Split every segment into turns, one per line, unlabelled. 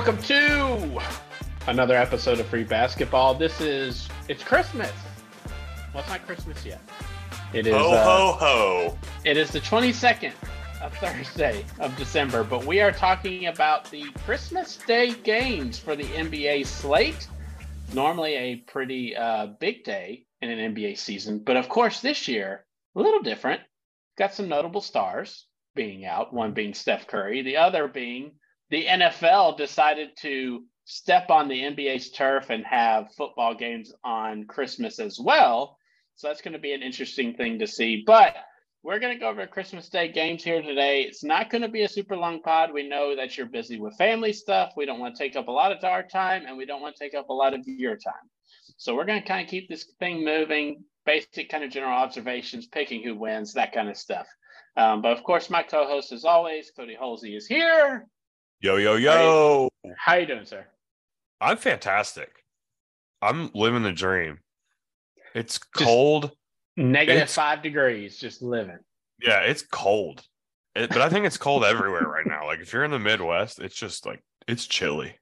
Welcome to another episode of Free Basketball. This is it's Christmas. Well, it's not Christmas yet. It is.
Ho
uh,
ho ho!
It is the 22nd of Thursday of December, but we are talking about the Christmas Day games for the NBA slate. Normally a pretty uh, big day in an NBA season, but of course this year a little different. Got some notable stars being out. One being Steph Curry, the other being the NFL decided to step on the NBA's turf and have football games on Christmas as well. So that's going to be an interesting thing to see. But we're going to go over Christmas Day games here today. It's not going to be a super long pod. We know that you're busy with family stuff. We don't want to take up a lot of our time and we don't want to take up a lot of your time. So we're going to kind of keep this thing moving, basic kind of general observations, picking who wins, that kind of stuff. Um, but of course, my co-host, as always, Cody Halsey, is here.
Yo yo yo!
How you doing, sir?
I'm fantastic. I'm living the dream. It's cold.
Negative
It's-
five degrees, just living.
Yeah, it's cold. It, but I think it's cold everywhere right now. Like if you're in the Midwest, it's just like it's chilly.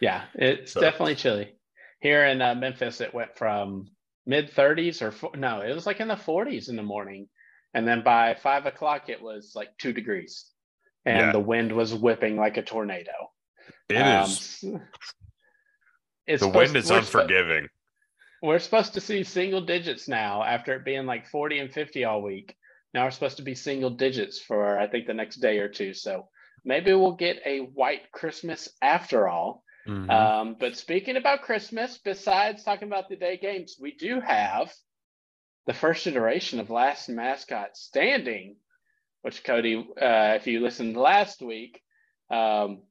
Yeah, it's
So-
definitely chilly. Here in uh, Memphis, it went from mid 30s or no, it was like in the 40s in the morning, and then by five o'clock it was like two degrees, and
Yeah.
the wind was whipping like a tornado.
It
Um,
is.
It's
The wind is
we're
unforgiving.
we're supposed to see single digits now after it being like 40 and 50 all week. Now we're supposed to be single digits for I think the next day or two. So maybe we'll get a white Christmas after all.
Mhm.
Um, but speaking about Christmas, besides talking about the day games, we do have the first iteration of Last Mascot Standing, which Cody, uh, if you listened last week, um,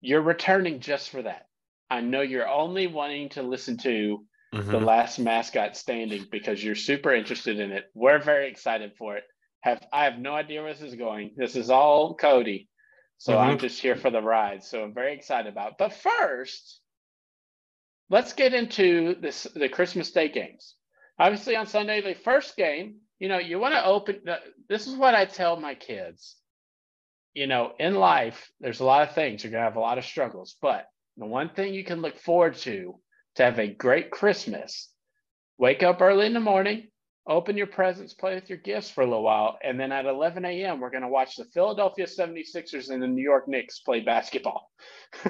you're returning just for that. I know you're only wanting to listen to the
Mhm.
last mascot standing because you're super interested in it. We're very excited for it. Have I have no idea where this is going. This is all Cody. So I'm
Mhm.
just here for the ride. So I'm very excited about. it. But first, let's get into this the Christmas Day games. Obviously on Sunday, the first game, you know, you want to open this is what I tell my kids. You know, in life, there's a lot of things. You're gonna have a lot of struggles, but the one thing you can look forward to to have a great Christmas. Wake up early in the morning, open your presents, play with your gifts for a little while, and then at 11 a.m., we're going to watch the Philadelphia 76ers and the New York Knicks play basketball.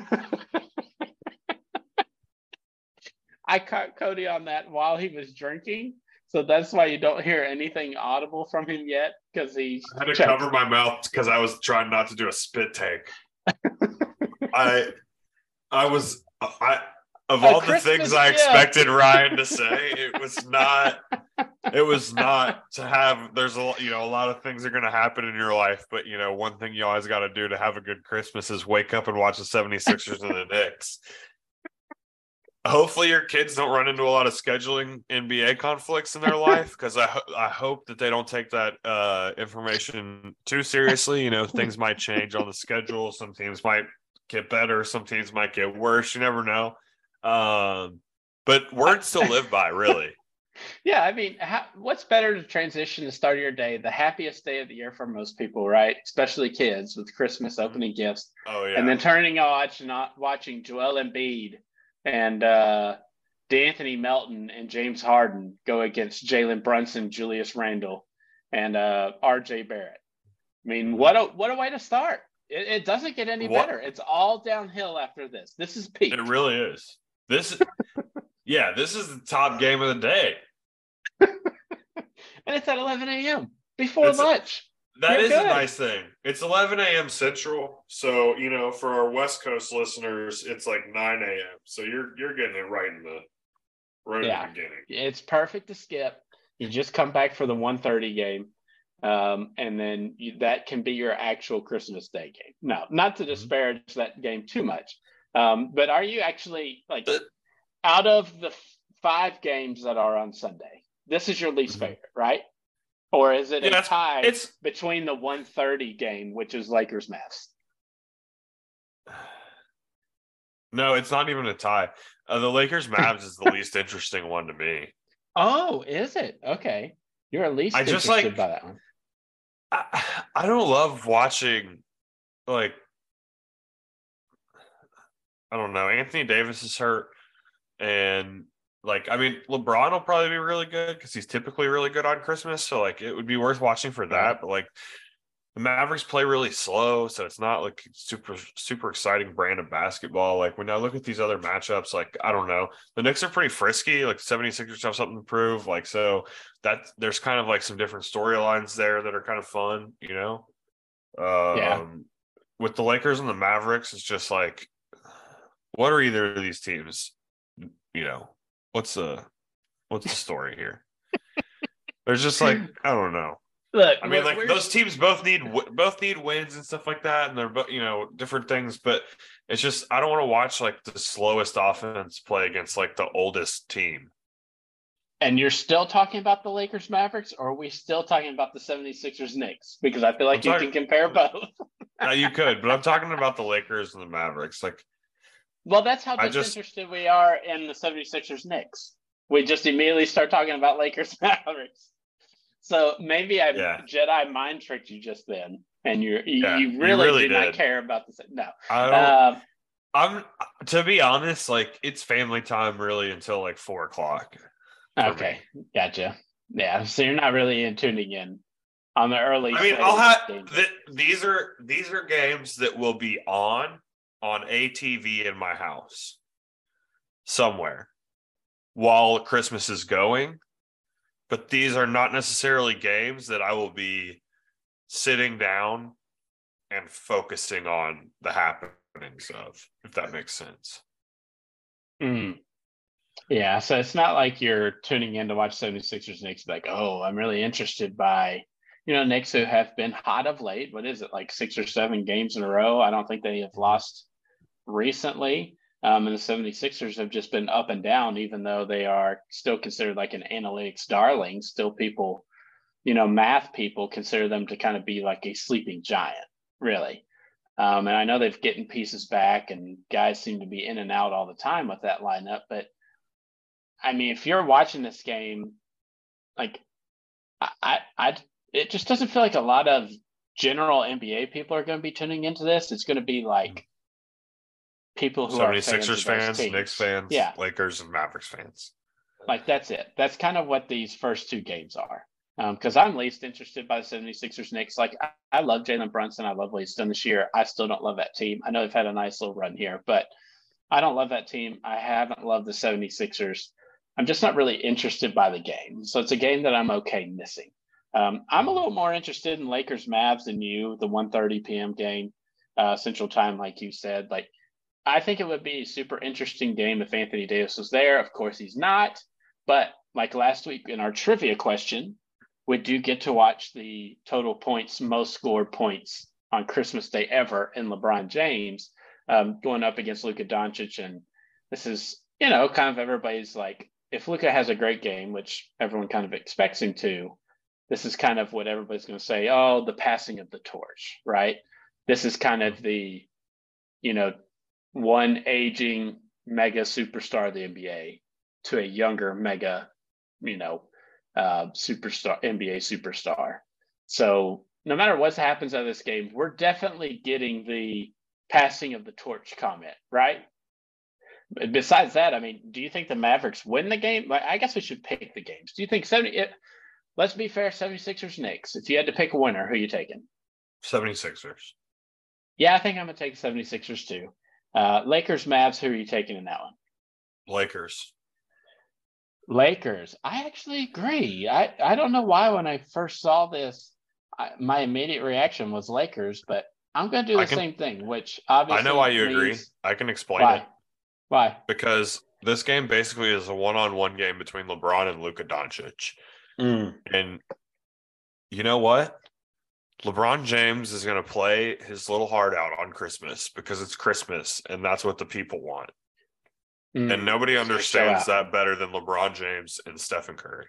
I caught Cody on that while he was drinking. So that's why you don't hear anything audible from him yet because he
I had to
checked.
cover my mouth because I was trying not to do a spit take. I I was I of
A
all the
Christmas
things I
gift.
expected Ryan to say, it was not it was not to have there's a lot- you know a lot of things are going to happen in your life but you know one thing you always got to do to have a good christmas is wake up and watch the 76ers and the Knicks hopefully your kids don't run into a lot of scheduling nba conflicts in their life because I, ho- I hope that they don't take that uh, information too seriously. You know things might change on the schedule. Some teams might get better. Some teams might get worse. You never know. Um, but words to live by really.
Yeah, I mean, how, what's better to transition the start of your day, the happiest day of the year for most people, right? Especially kids with Christmas opening gifts,
oh yeah.
and then turning on watch, not watching Joel Embiid and uh, De'Anthony Melton and James Harden go against Jalen Brunson, Julius Randle, and uh, R.J. Barrett. I mean, what a what a way to start! It, it doesn't get any
What-
better. It's all downhill after this. This is peak.
It really is. This, yeah, this is the top game of the day.
and it's at 11 a.m. before
It's-
lunch.
That
You're
is a nice thing. It's 11 a.m. Central, so you know for our West Coast listeners, it's like 9 a.m. So you're you're getting it right in the right
Yeah.
in the beginning.
It's perfect to skip. You just come back for the 1:30 game, um, and then you, that can be your actual Christmas Day game. No, not to
Mhm.
disparage that game too much, um, but are you actually like out of the f- five games that are on Sunday? This is your least
Mhm.
favorite, right? Or is it
Yeah,
a tie
It's
between the 1:30 game, which is Lakers Mavs?
no, it's not even a tie. Uh, the Lakers Mavs is the least interesting one to me.
Oh, is it? Okay. You're at least
I just, like-
by that one.
I, I don't love watching like I don't know. Anthony Davis is hurt, and like I mean, LeBron will probably be really good because he's typically really good on Christmas. So like it would be worth watching for that. But like the Mavericks play really slow, so it's not like super super exciting brand of basketball. Like when I look at these other matchups, like I don't know, the Knicks are pretty frisky. Like 76ers have something to prove. Like so that there's kind of like some different storylines there that are kind of fun, you know. Um,
Yeah.
With the Lakers and the Mavericks, it's just like, what are either of these teams? You know, what's the what's the story here? There's just like I don't know.
Look,
I mean, like those teams both need both need wins and stuff like that, and they're both you know different things. But it's just I don't want to watch like the slowest offense play against like the oldest team.
And you're still talking about the Lakers Mavericks, or are we still talking about the 76ers Knicks? Because I feel like
I'm
you
talking-
can compare both.
Now you could, but I'm talking about the Lakers and the Mavericks. Like
Well, that's how
just-
disinterested we are in the 76ers Knicks. We just immediately start talking about Lakers Mavericks. So maybe I
Yeah.
Jedi mind tricked you just then, and you're, you
Yeah,
you
you
really,
really
do not care about the no.
I don't.
Um,
I'm to be honest, like it's family time really until like four o'clock.
okay, gotcha. Yeah, so you're not really in tuning in on the early.
I mean, I'll have th- these are these are games that will be on on ATV in my house somewhere while Christmas is going. But these are not necessarily games that I will be sitting down and focusing on the happenings of, if that makes sense.
Mm. Yeah, so it's not like you're tuning in to watch 76ers Knicks like, oh, I'm really interested by, you know, Knicks who have been hot of late. What is it, like six or seven games in a row? I don't think they have lost recently. Um, and the 76ers have just been up and down, even though they are still considered like an analytics darling. Still, people, you know, math people consider them to kind of be like a sleeping giant, really. Um, and I know they've getting pieces back, and guys seem to be in and out all the time with that lineup. But I mean, if you're watching this game, like I, I, I it just doesn't feel like a lot of general NBA people are going to be tuning into this. It's going to be like people who are
76ers
fans,
fans. Knicks fans,
Yeah,
Lakers, and Mavericks fans.
like that's it. That's kind of what these first two games are. Because I'm least interested by the 76ers Knicks. Like, I, I love Jalen Brunson. I love what he's done this year. I still don't love that team. I know they've had a nice little run here, but I don't love that team. I haven't loved the 76ers. I'm just not really interested by the game. So it's a game that I'm okay missing. Um, I'm a little more interested in Lakers Mavs than you, the 1:30 p.m. game, uh, Central Time, like you said. Like, I think it would be a super interesting game if Anthony Davis was there. Of course, he's not. But like last week in our trivia question, we do get to watch the total points, most scored points on Christmas Day ever in LeBron James um, going up against Luka Doncic. And this is, you know, kind of everybody's like, if Luka has a great game, which everyone kind of expects him to, this is kind of what everybody's going to say, oh, the passing of the torch, right? This is kind of the, you know, one aging mega superstar of the NBA to a younger mega, you know, uh, superstar NBA superstar. So no matter what happens out of this game, we're definitely getting the passing of the torch comment, right? But Besides that, I mean, do you think the Mavericks win the game? I guess we should pick the games. Do you think 70? It, let's be fair, 76ers Knicks. If you had to pick a winner, who you taking?
76ers.
Yeah, I think I'm gonna take 76ers too. Uh, Lakers, Mavs. Who are you taking in that one?
Lakers.
Lakers. I actually agree. I, I don't know why when I first saw this, I, my immediate reaction was Lakers, but I'm going to do the
can-
same thing, which obviously
I know why you agree. I can explain
Why?
it
Why?
because this game basically is a one-on-one game between LeBron and Luka Doncic. And you know what? LeBron James is going to play his little heart out on Christmas because it's Christmas and that's what the people want.
Mm.
And nobody
gonna
understands that better than LeBron James and Stephen Curry.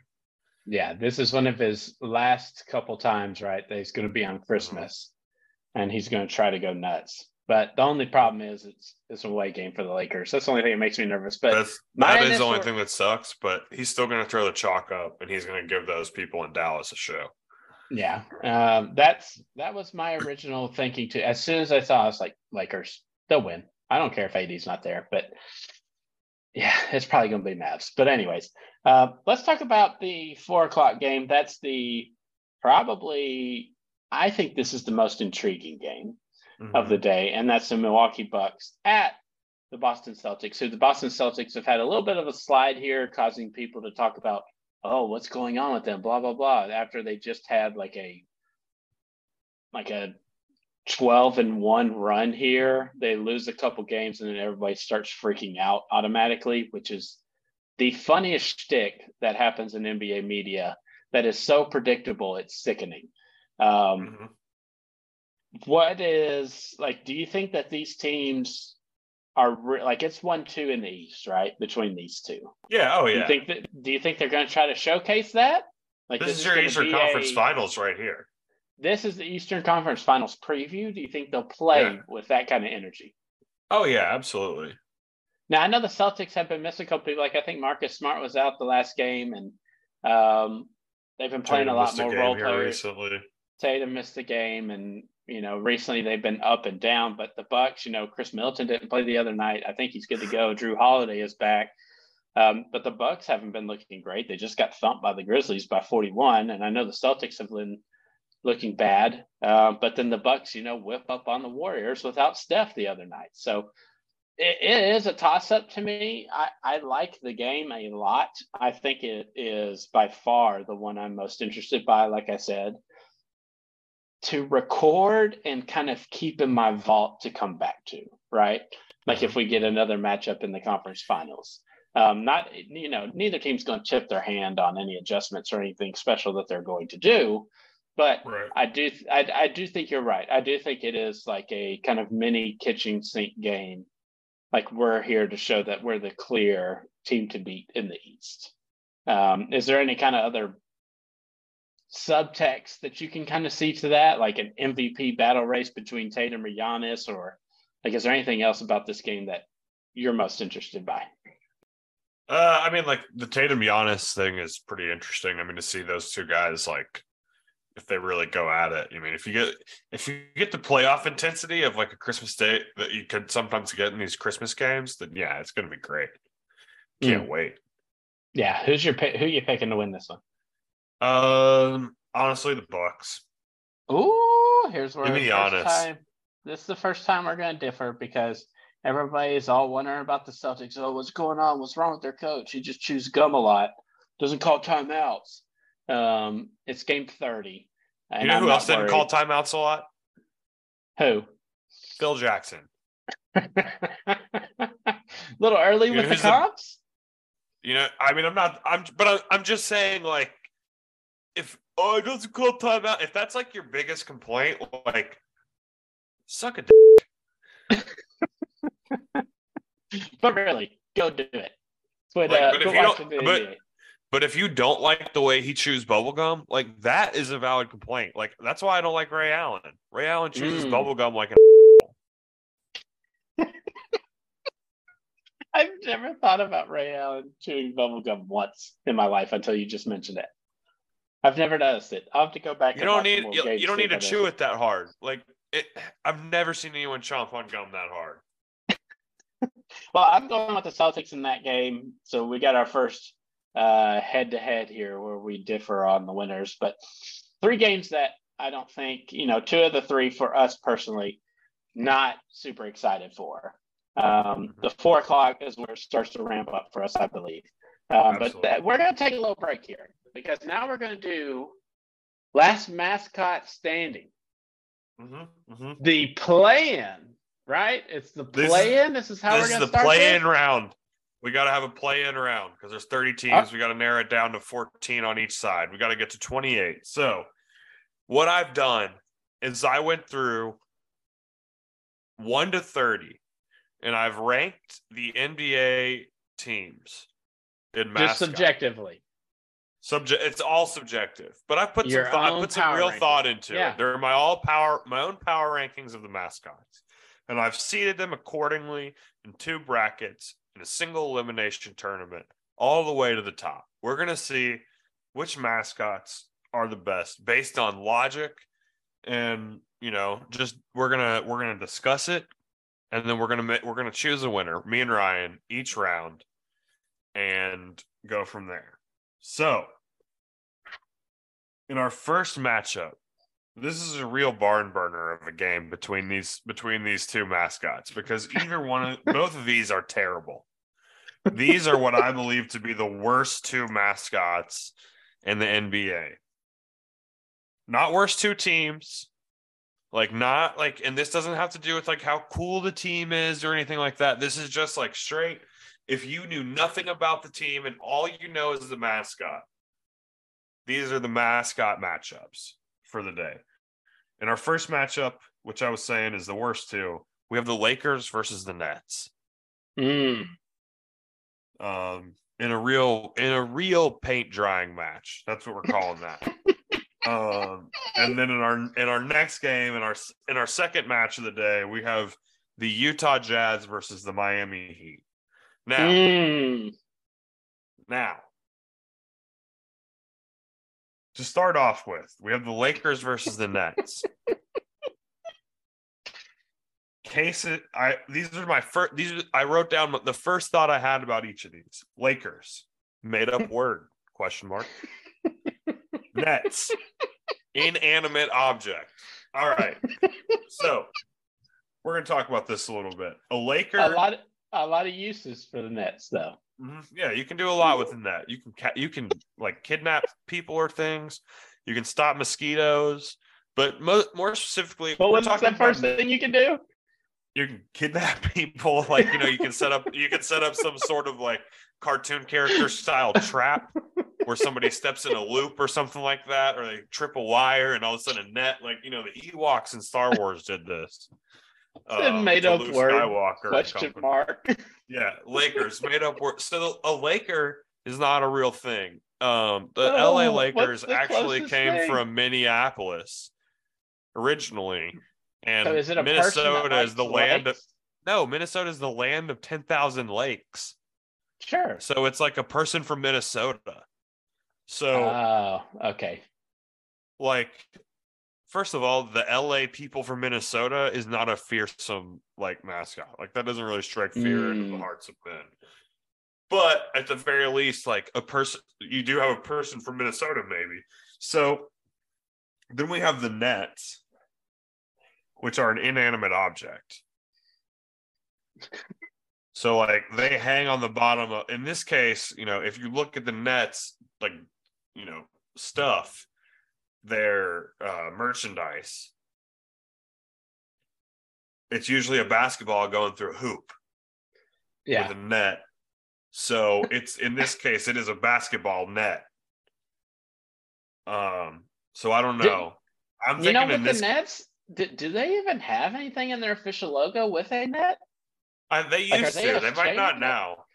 Yeah, this is one of his last couple times, right? That he's going to be
Mm-hmm.
on Christmas, and he's going to try to go nuts. But the only problem is it's it's a away game for the Lakers. That's the only thing that makes me nervous. But
That's
my
that is the only
initial-
thing that sucks, but he's still going to throw the chalk up and he's going to give those people in Dallas a show.
Yeah, um, that's that was my original thinking too. As soon as I saw, it, I was like, Lakers, they'll win. I don't care if AD's not there, but yeah, it's probably going to be Mavs. But anyways, uh, let's talk about the four o'clock game. That's the probably I think this is the most intriguing game mm-hmm. of the day, and that's the Milwaukee Bucks at the Boston Celtics. So the Boston Celtics have had a little bit of a slide here, causing people to talk about, oh, what's going on with them, blah blah blah. After they just had like a like a 12 and 1 run here. They lose a couple games and then everybody starts freaking out automatically, which is the funniest shtick that happens in NBA media that is so predictable, it's sickening. Um, mm-hmm. What is like, do you think that these teams are re- like it's one two in the East, right? Between these two.
Yeah. Oh, yeah.
Do you think that, do you think they're going to try to showcase that?
Like this, this is your Eastern Conference a, Finals right here
this is the Eastern Conference Finals preview. Do you think they'll play yeah. with that kind of energy?
Oh yeah, absolutely.
Now I know the Celtics have been missing a couple people. Like I think Marcus Smart was out the last game, and um, they've been playing Tatum a lot more role players. Recently. Tatum missed the game, and you know recently they've been up and down. But the Bucks, you know, Khris Middleton didn't play the other night. I think he's good to go. Jrue Holiday is back. Um, but the Bucks haven't been looking great. They just got thumped by the Grizzlies by 41, and I know the Celtics have been looking bad. Uh, but then the Bucks, you know, whip up on the Warriors without Steph the other night. So it, it is a toss up to me. I, I like the game a lot. I think it is by far the one I'm most interested by, like I said. To record and kind of keep in my vault to come back to, right? Like if we get another matchup in the conference finals. Um, not you know, neither team's going to tip their hand on any adjustments or anything special that they're going to do but right. I do I, I do think you're right. I do think it is like a kind of mini kitchen sink game. Like we're here to show that we're the clear team to beat in the East. Um, is there any kind of other subtext that you can kind of see to that, like an MVP battle race between Tatum or Giannis, or like is there anything else about this game that you're most interested by?
Uh, I mean, like the Tatum Giannis thing is pretty interesting. I mean, to see those two guys like if they really go at it. I mean, if you get if you get the playoff intensity of like a Christmas day that you could sometimes get in these Christmas games, then yeah, it's going to be great. Can't mm. wait.
Yeah, who's your pick, who you picking to win this one?
Um, honestly, the Bucks.
Ooh, here's where to be honest. Time, this is the first time we're going to differ because everybody is all wondering about the Celtics. Oh, what's going on? What's wrong with their coach? He just chews gum a lot. Doesn't call timeouts. Um, it's game 30.
You know I'm who else didn't call timeouts a lot?
Who?
Phil Jackson.
little early you with the cops.
You know, I mean, I'm not. I'm, but I'm, I'm just saying, like, if oh, it doesn't call timeout. If that's like your biggest complaint, like, suck a dick.
but really, go do it. But, like, uh, but if you
don't, but, but if you don't like the way he chews bubblegum, like that is a valid complaint. Like that's why I don't like Ray Allen. Ray Allen chews mm. bubblegum like an
I've never thought about Ray Allen chewing bubblegum once in my life until you just mentioned it. I've never noticed it. I'll have to go back.
You don't need you, you don't need to chew it that hard. Like it, I've never seen anyone chomp on gum that hard.
well, I'm going with the Celtics in that game, so we got our first head to head here where we differ on the winners. But three games that I don't think, you know, two of the three for us personally, not super excited for. Um, the four o'clock is where it starts to ramp up for us, I believe. Um, but we're going to take a little break here because now we're going to do last mascot standing. Mm-hmm, mm-hmm. The play in, right? It's the play in. This, this, is how we're going to start. This is the play in
round we got to have a play in round because there's 30 teams. Oh. We got to narrow it down to 14 on each side. We got to get to 28. So, what I've done is I went through 1 to 30 and I've ranked the NBA teams in
Just subjectively.
Subject it's all subjective. But I put Your some thought, I put some real thought into yeah. it. They're my all power my own power rankings of the mascots. And I've seeded them accordingly in two brackets in a single elimination tournament all the way to the top. We're going to see which mascots are the best based on logic and you know just we're going to we're going to discuss it and then we're gonna we're gonna choose a winner, me and Ryan, each round, and go from there. So, in our first matchup, this is a real barn burner of a game between these between these two mascots because either one of both of these are terrible. These are what I believe to be the worst two mascots in the NBA. Not worst two teams. Like not like and this doesn't have to do with like how cool the team is or anything like that. This is just like straight if you knew nothing about the team and all you know is the mascot. These are the mascot matchups for the day. In our first matchup, which I was saying is the worst two, we have the Lakers versus the Nets.
Mm.
Um, in a real in a real paint drying match. That's what we're calling that. um, and then in our in our next game, in our in our second match of the day, we have the Utah Jazz versus the Miami Heat. Now,
Mm.
now, to start off with, we have the Lakers versus the Nets. Case it, I these are my first. These are, I wrote down the first thought I had about each of these. Lakers, made up word? Question mark. Nets, inanimate object. All right. So we're gonna talk about this a little bit. A Laker.
A lot, a lot of uses for the Nets, though.
Mhm. Yeah, you can do a lot within that. You can ca- you can like kidnap people or things. You can stop mosquitoes, but mo- more specifically,
But what's
talking
the first
about
thing you can do?
you can kidnap people. Like you know, you can set up you can set up some sort of like cartoon character style trap where somebody steps in a loop or something like that, or they trip a wire and all of a sudden a net. Like you know, the Ewoks in Star Wars did this. Um,
made up
Luke
word.
Skywalker
Question mark.
Yeah, Lakers made up word. So a Laker is not a real thing. Um, the
Oh,
LA Lakers
the
actually came
thing?
from Minneapolis originally, and
So is it a
Minnesota is the land of no. Minnesota is the land of ten thousand lakes.
Sure.
So it's like a person from Minnesota. So
Oh, okay.
like first of all the la people from minnesota is not a fearsome like mascot. Like that doesn't really strike fear into the
Mm.
hearts of men. But at the very least like a person you do have a person from minnesota maybe. So then we have the nets which are an inanimate object. So like they hang on the bottom of in this case you know if you look at the nets like you know stuff their uh, merchandise, it's usually a basketball going through a hoop
Yeah.
with a net. So it's in this case, it is a basketball net. Um, so I don't
Did-
know. I'm
You know, with the Nets, do, do they even have anything in their official logo with a net?
I, they
like,
used
they
to. They might not now.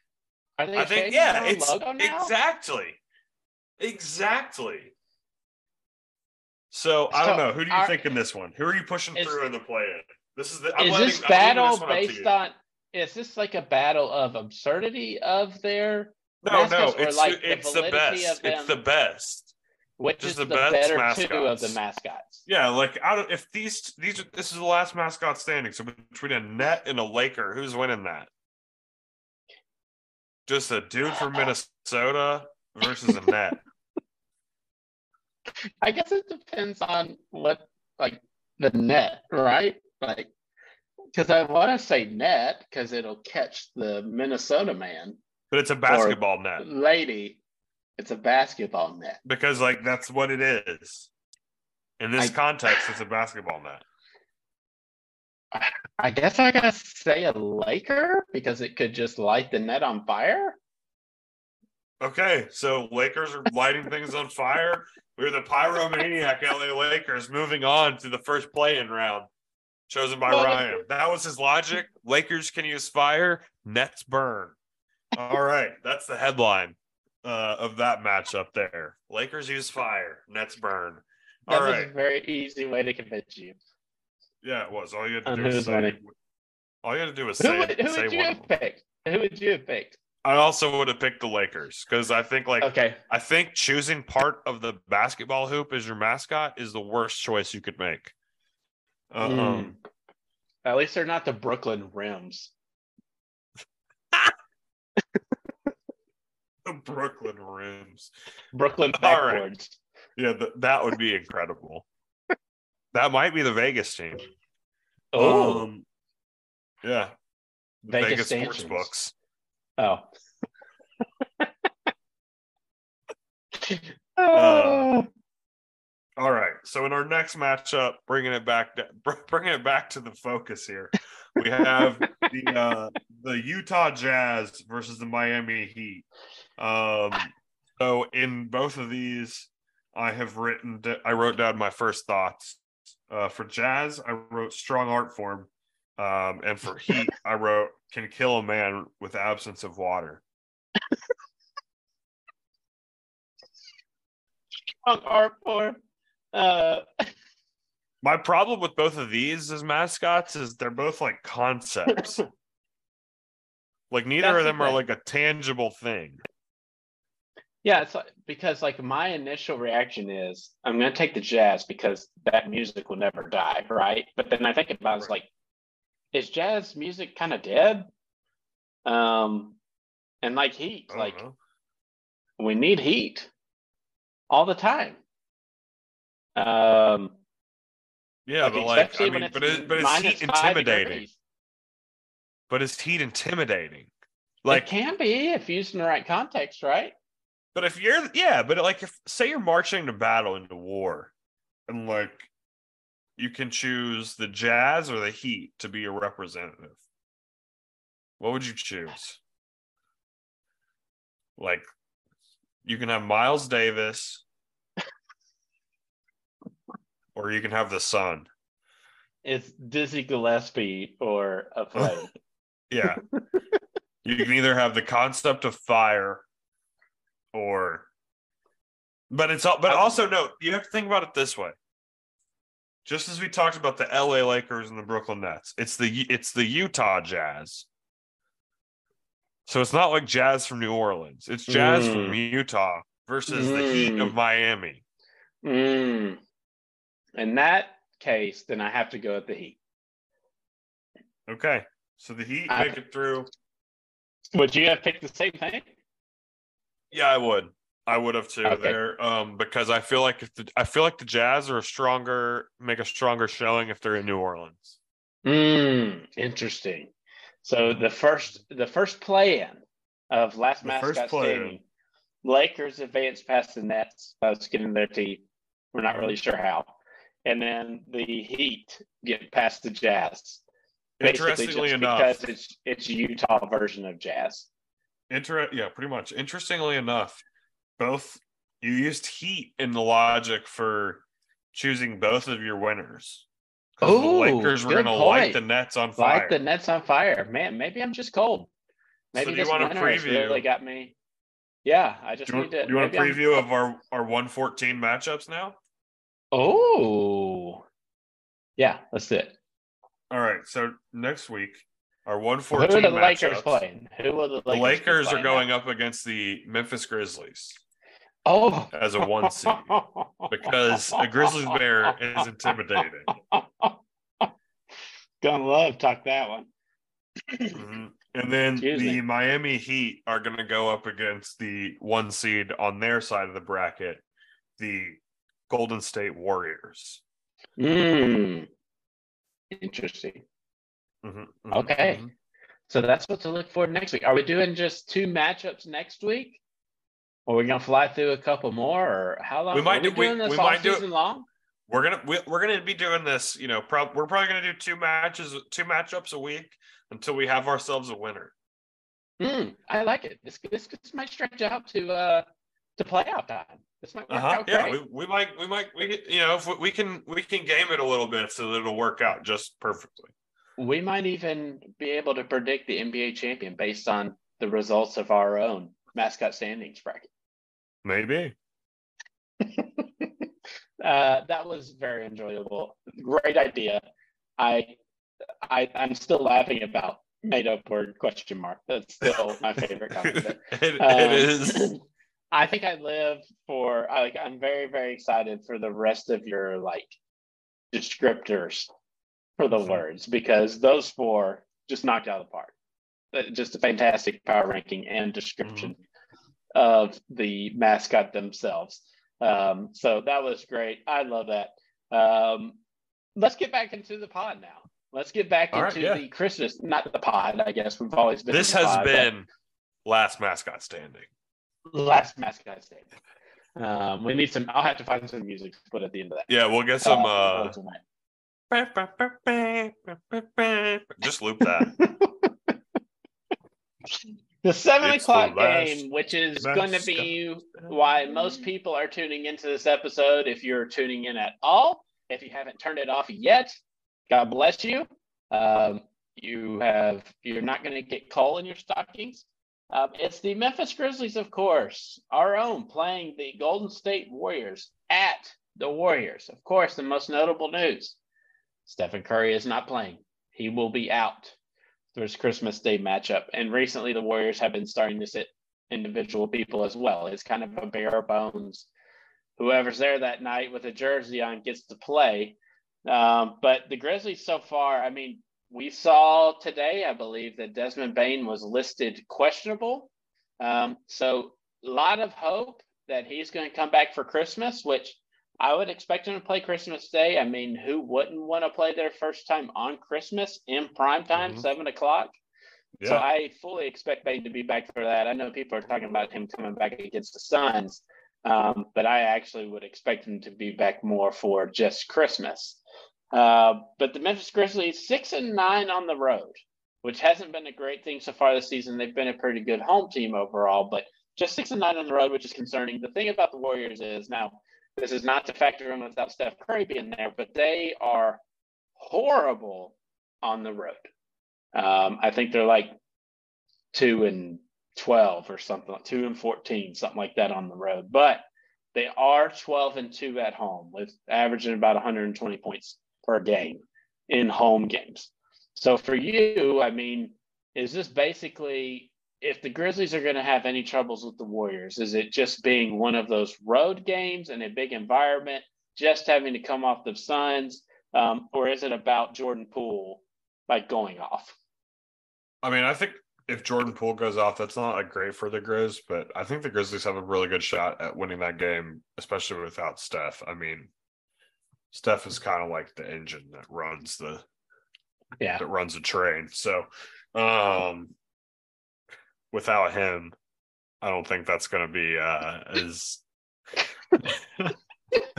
Are they?
I think yeah, it's
logo now?
exactly, exactly. So I don't
So,
know. Who do you
are-
think in this one? Who are you pushing
Is-
through in the play-in? This is the. I'm
Is
letting-
this battle
this one up to
based on? Is this like a battle of absurdity of their
No, no,
mascots
it's
like the
it's the best.
of
It's the best.
which
just
is
the
the,
best
better two of the mascots?
Yeah, like out of if these these are this is the last mascot standing. So between a net and a Laker, who's winning that? Just a dude from uh, Minnesota versus a net.
I guess it depends on what like the net, right? Like, because I want to say net because it'll catch the Minnesota man
But it's a basketball net
lady. It's a basketball net.
because like that's what it is. In this
I-
context, it's a basketball net.
I guess I gotta say a Laker because it could just light the net on fire.
Okay, so Lakers are lighting things on fire. We're the pyromaniac LA Lakers moving on to the first play-in round, chosen by Ryan. That was his logic. Lakers can use fire, Nets burn. All right, that's the headline uh, of that matchup there. Lakers use fire, Nets burn.
That
All
was
right,
a very easy way to convince you.
yeah, it was. All you had to
On
do was say.
winning.
All you had to do was
Who
say,
would, who
say
would you
one.
have picked? Who would you have picked?
I also would have picked the Lakers because I think like
Okay,
I think choosing part of the basketball hoop as your mascot is the worst choice you could make. Uh,
Mm.
Um,
At least they're not the Brooklyn Rims.
The Brooklyn rims.
Brooklyn
right.
backboards.
Yeah, th- that would be incredible. that might be the Vegas team.
Oh,
Um, yeah.
Vegas
Vegas, sports books.
Oh.
Uh, All right. So in our next matchup, bringing it back, bringing it back to the focus here, we have the uh, the Utah Jazz versus the Miami Heat. Um, so in both of these, I have written, I wrote down my first thoughts. Uh, for Jazz, I wrote strong art form, um, and for Heat, I wrote can kill a man with absence of water.
Strong art form. Uh,
My problem with both of these as mascots is they're both like concepts. like neither
That's
of
the
them are like a tangible thing.
yeah, it's like, because like my initial reaction is I'm gonna take the jazz because that music will never die, right? But then I think about it, it's like, is jazz music kind of dead? Um, and like heat,
don't
like
know.
we need heat all the time. Um,
yeah,
like,
but like I mean, but is, but
minus
heat intimidating?
degrees.
But is heat intimidating?
Like,
Like,
it can be if used in the right context, right?
but if you're yeah, but like if say you're marching to battle into war, and like you can choose the Jazz or the Heat to be your representative, what would you choose? Like, you can have Miles Davis, or you can have the Sun.
It's Dizzy Gillespie or a flame.
Yeah. you can either have the concept of fire or but it's all but also no, you have to think about it this way. Just as we talked about the LA Lakers and the Brooklyn Nets, it's the it's the Utah Jazz. So it's not like Jazz from New Orleans. It's Jazz from Utah versus the Heat of
Mm.
Miami.
Mm. In that case, then I have to go with the Heat.
Okay. So the Heat
I-
make it through.
Would you have picked the same thing?
Yeah, I would. I would have too
Okay.
there, um, because I feel like if the, I feel like the Jazz are a stronger, make a stronger showing if they're in New Orleans.
Mm, interesting. So the first the first play-in of last
The first
mascot standing, Lakers advanced past the Nets by skinning their teeth. We're not really sure how. And then the Heat get past the Jazz.
Interestingly enough,
because it's it's Utah version of Jazz.
inter- yeah, pretty much. Interestingly enough, both you used Heat in the logic for choosing both of your winners. 'Cause the Lakers were going to light the Nets on fire.
Like the Nets on fire. Man, maybe I'm just cold. Maybe
do you
this
wanna
winter
preview?
really got me. Yeah, I just
do you,
need to.
do you want a
maybe I'm-
preview of our our one fourteen matchups now?
Oh, yeah. Let's do it.
All right. So next week, our 114.
Who are the Lakers playing? Who are the Lakers?
The Lakers are going
now?
up against the Memphis Grizzlies
Oh,
as a one seed because a grizzly bear is intimidating.
Gonna love talk that one.
Mhm. And then
Excuse
the
me.
Miami Heat are going to go up against the one seed on their side of the bracket, the Golden State Warriors.
Mm. Interesting.
Mhm, mhm,
Okay.
mhm.
So that's what to look for next week. Are we doing just two matchups next week? Are we gonna fly through a couple more? Or how long?
We might
are we
do- we-
doing this
we
all
might do it-
season long?
We're gonna we, we're gonna be doing this. You know, prob- we're probably gonna do two matches, two matchups a week until we have ourselves a winner.
Hmm, I like it. This this, this might stretch out to uh to playoff time. This might work
Uh-huh.
out
Yeah,
great.
we, we might we might we you know if we, we can we can game it a little bit so that it'll work out just perfectly.
we might even be able to predict the NBA champion based on the results of our own mascot standings bracket.
Maybe.
Uh, that was very enjoyable. Great idea. I, I, I'm still laughing about made up word question mark. That's still my favorite
it,
Um,
it is.
I think I live for. I Like, I'm very, very excited for the rest of your like descriptors for the words because those four just knocked out of the park. Uh, Just a fantastic power ranking and description of the mascot themselves. Um, so that was great. I love that. Um, let's get back into the pod now. Let's get back
All right,
into
yeah.
the Christmas, not the pod. I guess we've always been.
This has
pod,
been last mascot standing.
last mascot statement. Um, we need some. I'll have to find some music to put at the end of that.
Yeah, we'll get some.
Oh,
uh. Just loop that.
The seven
It's
o'clock
last
game, which is going to be why most people are tuning into this episode. If you're tuning in at all, if you haven't turned it off yet, God bless you. Um, you have you're not going to get coal in your stockings. Um, it's the Memphis Grizzlies, of course, our own, playing the Golden State Warriors at the Warriors. Of course, the most notable news: Stephen Curry is not playing. He will be out his Christmas Day matchup. And recently, the Warriors have been starting to sit individual people as well. It's kind of a bare bones. Whoever's there that night with a jersey on gets to play. Um, but the Grizzlies so far, I mean, we saw today, I believe, that Desmond Bane was listed questionable. Um, so a lot of hope that he's going to come back for Christmas, which I would expect him to play Christmas Day. I mean, who wouldn't want to play their first time on Christmas in prime time,
Mhm.
seven o'clock? So I fully expect Bane to be back for that. I know people are talking about him coming back against the Suns, um, but I actually would expect him to be back more for just Christmas. Uh, but the Memphis Grizzlies six and nine on the road, which hasn't been a great thing so far this season. They've been a pretty good home team overall, but just six and nine on the road, which is concerning. The thing about the Warriors is now this is not to factor in without Steph Curry being there, but they are horrible on the road. Um, I think they're like two and twelve or something, two and fourteen, something like that on the road. But they are twelve and two at home, with averaging about 120 points per game in home games. So for you, I mean, is this basically if the Grizzlies are going to have any troubles with the Warriors, is it just being one of those road games in a big environment, just having to come off the Suns, um, or is it about Jordan Poole like going off?
I mean, I think if Jordan Poole goes off, that's not like great for the Grizz, but I think the Grizzlies have a really good shot at winning that game, especially without Steph. I mean, Steph is kind of like the engine that runs the
Yeah,
that runs the train. So, um, without him, I don't think that's going to be uh, as.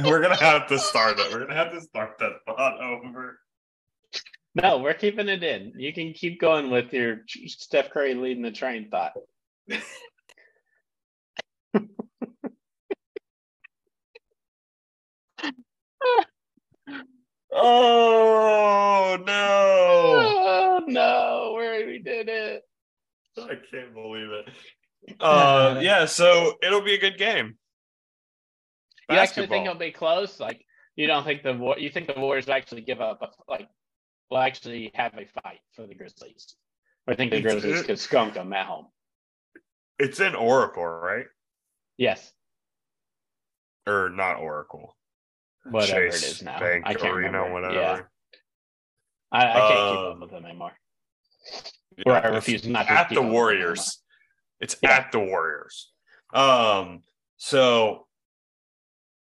We're gonna have to start it. We're gonna have to start that thought over.
no, we're keeping it in. You can keep going with your Steph Curry leading the train thought.
Oh no!
Oh no, where we did it.
I can't believe it. Uh, yeah, so it'll be a good game.
You actually think it'll be close? Like you don't think the Wa- you think the Warriors will actually give up? A, like will actually have a fight for the Grizzlies, or think the
It's-
Grizzlies
it-
could skunk them at home?
It's in Oracle, right?
Yes,
Or not Oracle.
whatever
Chase
it is now.
Bank
I can't
Arena,
remember.
whatever.
Yeah, I, I can't keep up
Um,
with them anymore.
Yeah,
Or I refuse not to
at the Warriors. It's
Yeah.
at the Warriors. Um, so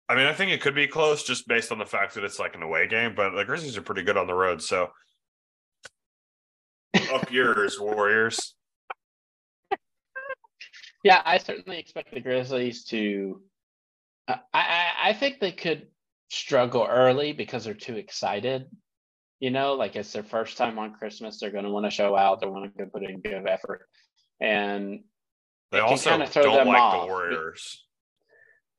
I mean, I think it could be close just based on the fact that it's like an away game, but the Grizzlies are pretty good on the road. So up yours, Warriors.
Yeah, I certainly expect the Grizzlies to. I, I I think they could struggle early because they're too excited. You know, like it's their first time on Christmas. They're going to want to show out. They want to put in good effort, and
They also
kinda throw
don't
them
like
off.
the Warriors.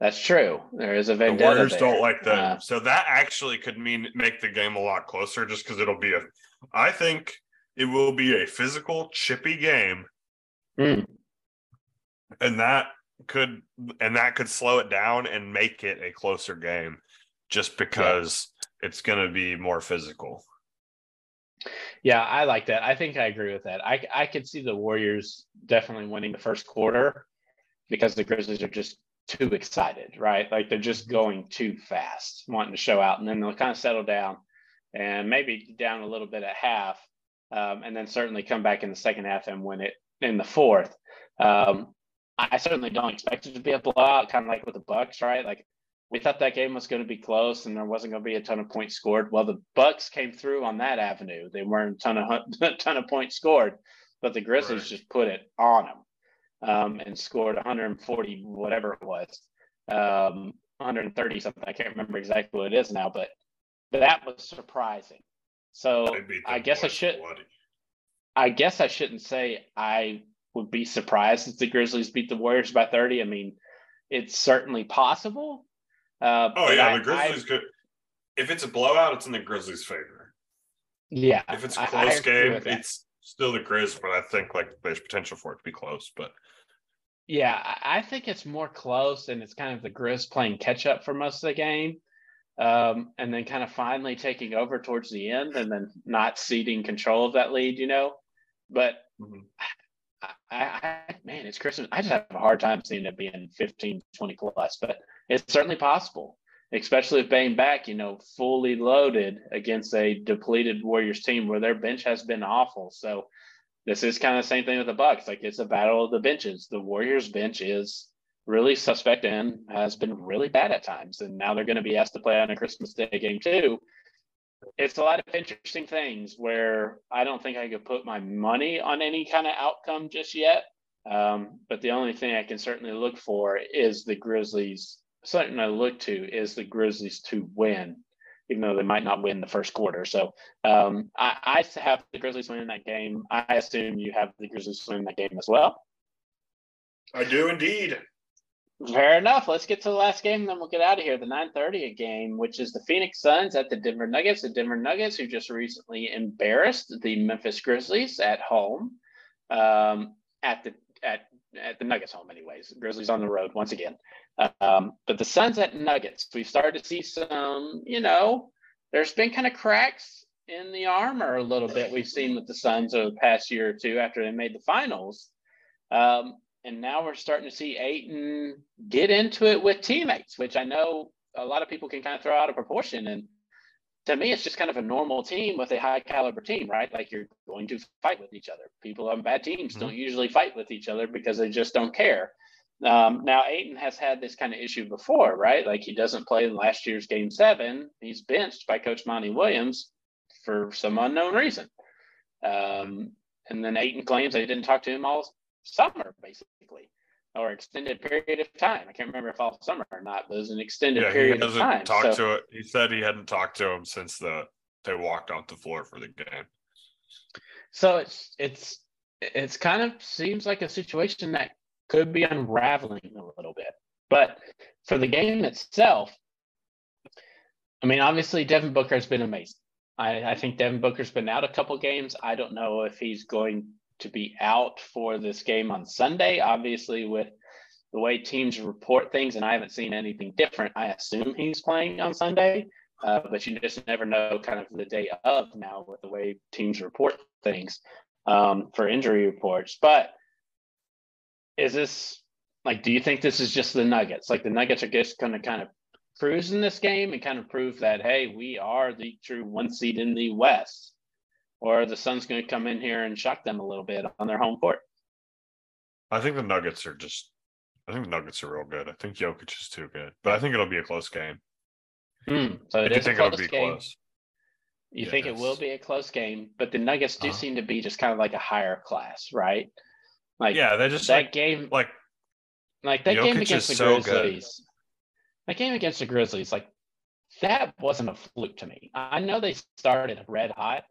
that's true. There is a
The. Warriors
there.
don't like them.
Uh,
so that actually could mean make the game a lot closer just because it'll be a I think it will be a physical, chippy game.
mm,
and that could and that could slow it down and make it a closer game just because it's going to be more physical
yeah, I like that. I think I agree with that. I I could see the Warriors definitely winning the first quarter because the Grizzlies are just too excited, right? Like they're just going too fast, wanting to show out, and then they'll kind of settle down. and maybe down a little bit at half, um, and then certainly come back in the second half and win it in the fourth. Um, I certainly don't expect it to be a blowout, kind of like with the Bucks, right? Like we thought that game was going to be close and there wasn't going to be a ton of points scored. Well, the Bucks came through on that avenue. They weren't a ton of a ton of points scored, but the Grizzlies right. just put it on them um, and scored 140 whatever it was, um, 130 something. I can't remember exactly what it is now, but that was surprising. So I guess I should. Bloody. I guess I shouldn't say I would be surprised if the Grizzlies beat the Warriors by 30. I mean, it's certainly possible.
Uh, oh yeah, I, the Grizzlies I, could. If it's a blowout, it's in the Grizzlies' favor.
Yeah.
If it's a close game, it's still the Grizz, but I think like there's potential for it to be close. But
yeah, I think it's more close, and it's kind of the Grizz playing catch up for most of the game, um, and then kind of finally taking over towards the end, and then not ceding control of that lead. You know, but mm-hmm. I, I, man, it's Christmas. I just have a hard time seeing it being 15, 20 plus, but it's certainly possible, especially if Bane back, you know, fully loaded against a depleted Warriors team where their bench has been awful. So this is kind of the same thing with the Bucks. Like it's a battle of the benches. The Warriors bench is really suspect and has been really bad at times. And now they're going to be asked to play on a Christmas Day game too it's a lot of interesting things where I don't think I could put my money on any kind of outcome just yet. Um, but the only thing I can certainly look for is the Grizzlies. Something I look to is the Grizzlies to win, even though they might not win the first quarter. So um, I, I have the Grizzlies winning that game. I assume you have the Grizzlies winning that game as well.
I do indeed.
Fair enough. Let's get to the last game, then we'll get out of here. The 9:30 game, which is the Phoenix Suns at the Denver Nuggets. The Denver Nuggets, who just recently embarrassed the Memphis Grizzlies at home, um, at the at at the Nuggets home, anyways. Grizzlies on the road once again. Um, but the Suns at Nuggets, we've started to see some. You know, there's been kind of cracks in the armor a little bit. We've seen with the Suns over the past year or two after they made the finals. Um, and now we're starting to see Ayton get into it with teammates, which I know a lot of people can kind of throw out of proportion. And to me, it's just kind of a normal team with a high caliber team, right? Like you're going to fight with each other. People on bad teams mm-hmm. don't usually fight with each other because they just don't care. Um, now, Ayton has had this kind of issue before, right? Like he doesn't play in last year's game seven. He's benched by Coach Monty Williams for some unknown reason. Um, and then Ayton claims they didn't talk to him all summer, basically, or extended period of time. I can't remember if all summer or not, but it was an extended yeah, period of time.
Talked so, to it. He said he hadn't talked to him since the they walked off the floor for the game.
So it's it's it's kind of seems like a situation that could be unraveling a little bit. But for the game itself, I mean, obviously Devin Booker has been amazing. I, I think Devin Booker's been out a couple games. I don't know if he's going to be out for this game on Sunday. Obviously, with the way teams report things, and I haven't seen anything different, I assume he's playing on Sunday. Uh, but you just never know kind of the day of now with the way teams report things um, for injury reports. But is this like, do you think this is just the Nuggets? Like the Nuggets are just going to kind of cruise in this game and kind of prove that, hey, we are the true one seed in the West or the Suns going to come in here and shock them a little bit on their home court?
I think the Nuggets are just. I think the Nuggets are real good. I think Jokic is too good, but I think it'll be a close game.
Hmm. So it I is think it'll be game. close. You yes. think it will be a close game, but the Nuggets do uh seem to be just kind of like a higher class, right? Like
yeah, they just
that
like,
game,
like
like that Jokic game against the so Grizzlies. Good. That game against the Grizzlies, like that wasn't a fluke to me. I know they started red hot,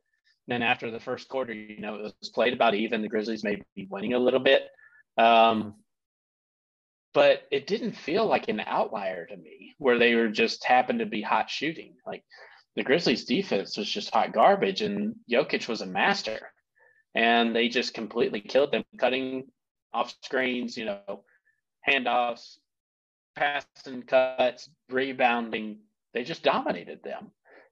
then after the first quarter, you know, it was played about even. The Grizzlies may be winning a little bit. Um, but it didn't feel like an outlier to me where they were just happened to be hot shooting. Like the Grizzlies defense was just hot garbage and Jokic was a master. And they just completely killed them, cutting off screens, you know, handoffs, passing cuts, rebounding. They just dominated them.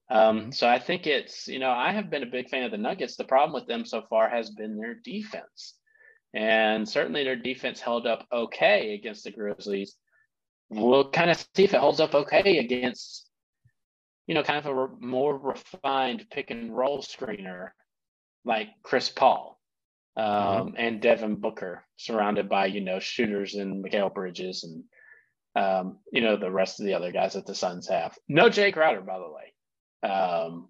Um, mm-hmm. so I think it's, you know, I have been a big fan of the Nuggets. The problem with them so far has been their defense. And certainly their defense held up okay against the Grizzlies. We'll kind of see if it holds up okay against you know, kind of a re- more refined pick and roll screener like Chris Paul um, mm-hmm. and Devin Booker, surrounded by, you know, shooters and Mikal Bridges and, um, you know, the rest of the other guys that the Suns have. No Jae Crowder, by the way. Um,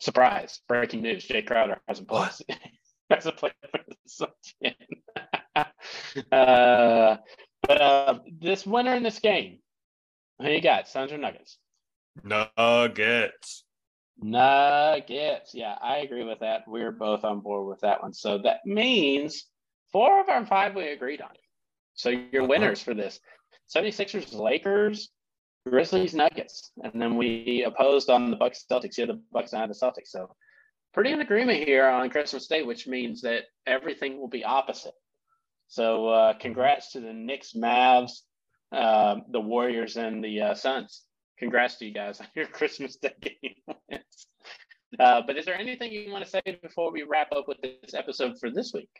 surprise, breaking news. Jae Crowder hasn't played, hasn't played for the Suns uh, but uh, this winner in this game, who you got, Suns or Nuggets?
Nuggets.
Nuggets. Yeah, I agree with that. We're both on board with that one. So that means four of our five we agreed on. So your uh-huh. winners for this 76ers, Lakers, Grizzlies, Nuggets. And then we opposed on the Bucks Celtics. Yeah, the Bucks and the Celtics. So pretty in agreement here on Christmas Day, which means that everything will be opposite. So uh, congrats to the Knicks, Mavs, uh, the Warriors, and the uh, Suns congrats to you guys on your Christmas Day game wins. Uh, but is there anything you want to say before we wrap up with this episode for this week?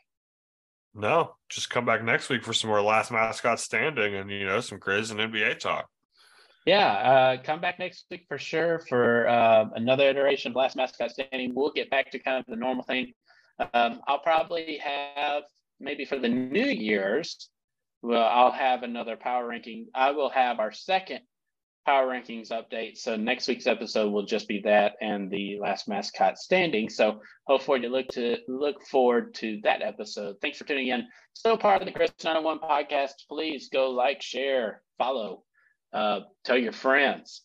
No, just come back next week for some more last mascot standing and you know some Grizz and NBA talk.
Yeah, uh, come back next week for sure for uh, another iteration of last mascot standing. We'll get back to kind of the normal thing. Um, I'll probably have maybe for the New Year's. Well, I'll have another power ranking. I will have our second power rankings update. So next week's episode will just be that and the last mascot standing. So hopefully you look to look forward to that episode. Thanks for tuning in. Still part of the Grizz 901 podcast. Please go like, share, follow, uh, tell your friends,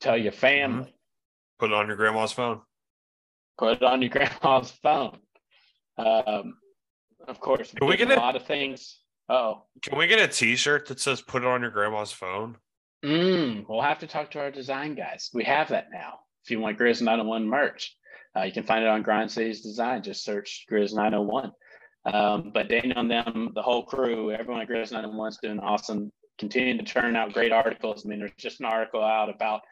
tell your family. Mm-hmm.
Put it on your grandma's phone.
Put it on your grandma's phone. Um, of course,
Can we get
a lot of things. Oh,
can we get a T-shirt that says "Put it on your grandma's phone"?
Mm, we'll have to talk to our design guys. We have that now. If you want Grizz 901 merch, uh, you can find it on Grind City's Design. Just search Grizz 901. Um, but Daniel and them, the whole crew, everyone at Grizz 901 is doing awesome, continuing to turn out great articles. I mean, there's just an article out about,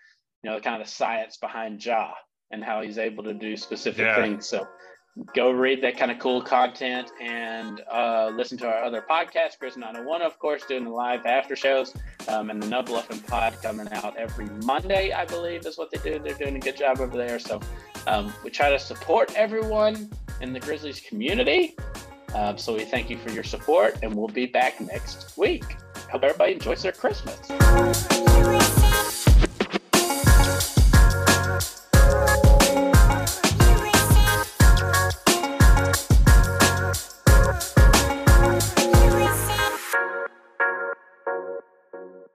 you know, the kind of the science behind Ja and how he's able to do specific yeah. things. So go read that kind of cool content and uh, listen to our other podcasts. Grizz 901, of course, doing the live after shows, um, and the No Bluffing Pod coming out every Monday, I believe, is what they do. They're doing a good job over there. So um, we try to support everyone in the Grizzlies community. Um, so we thank you for your support, and we'll be back next week. Hope everybody enjoys their Christmas.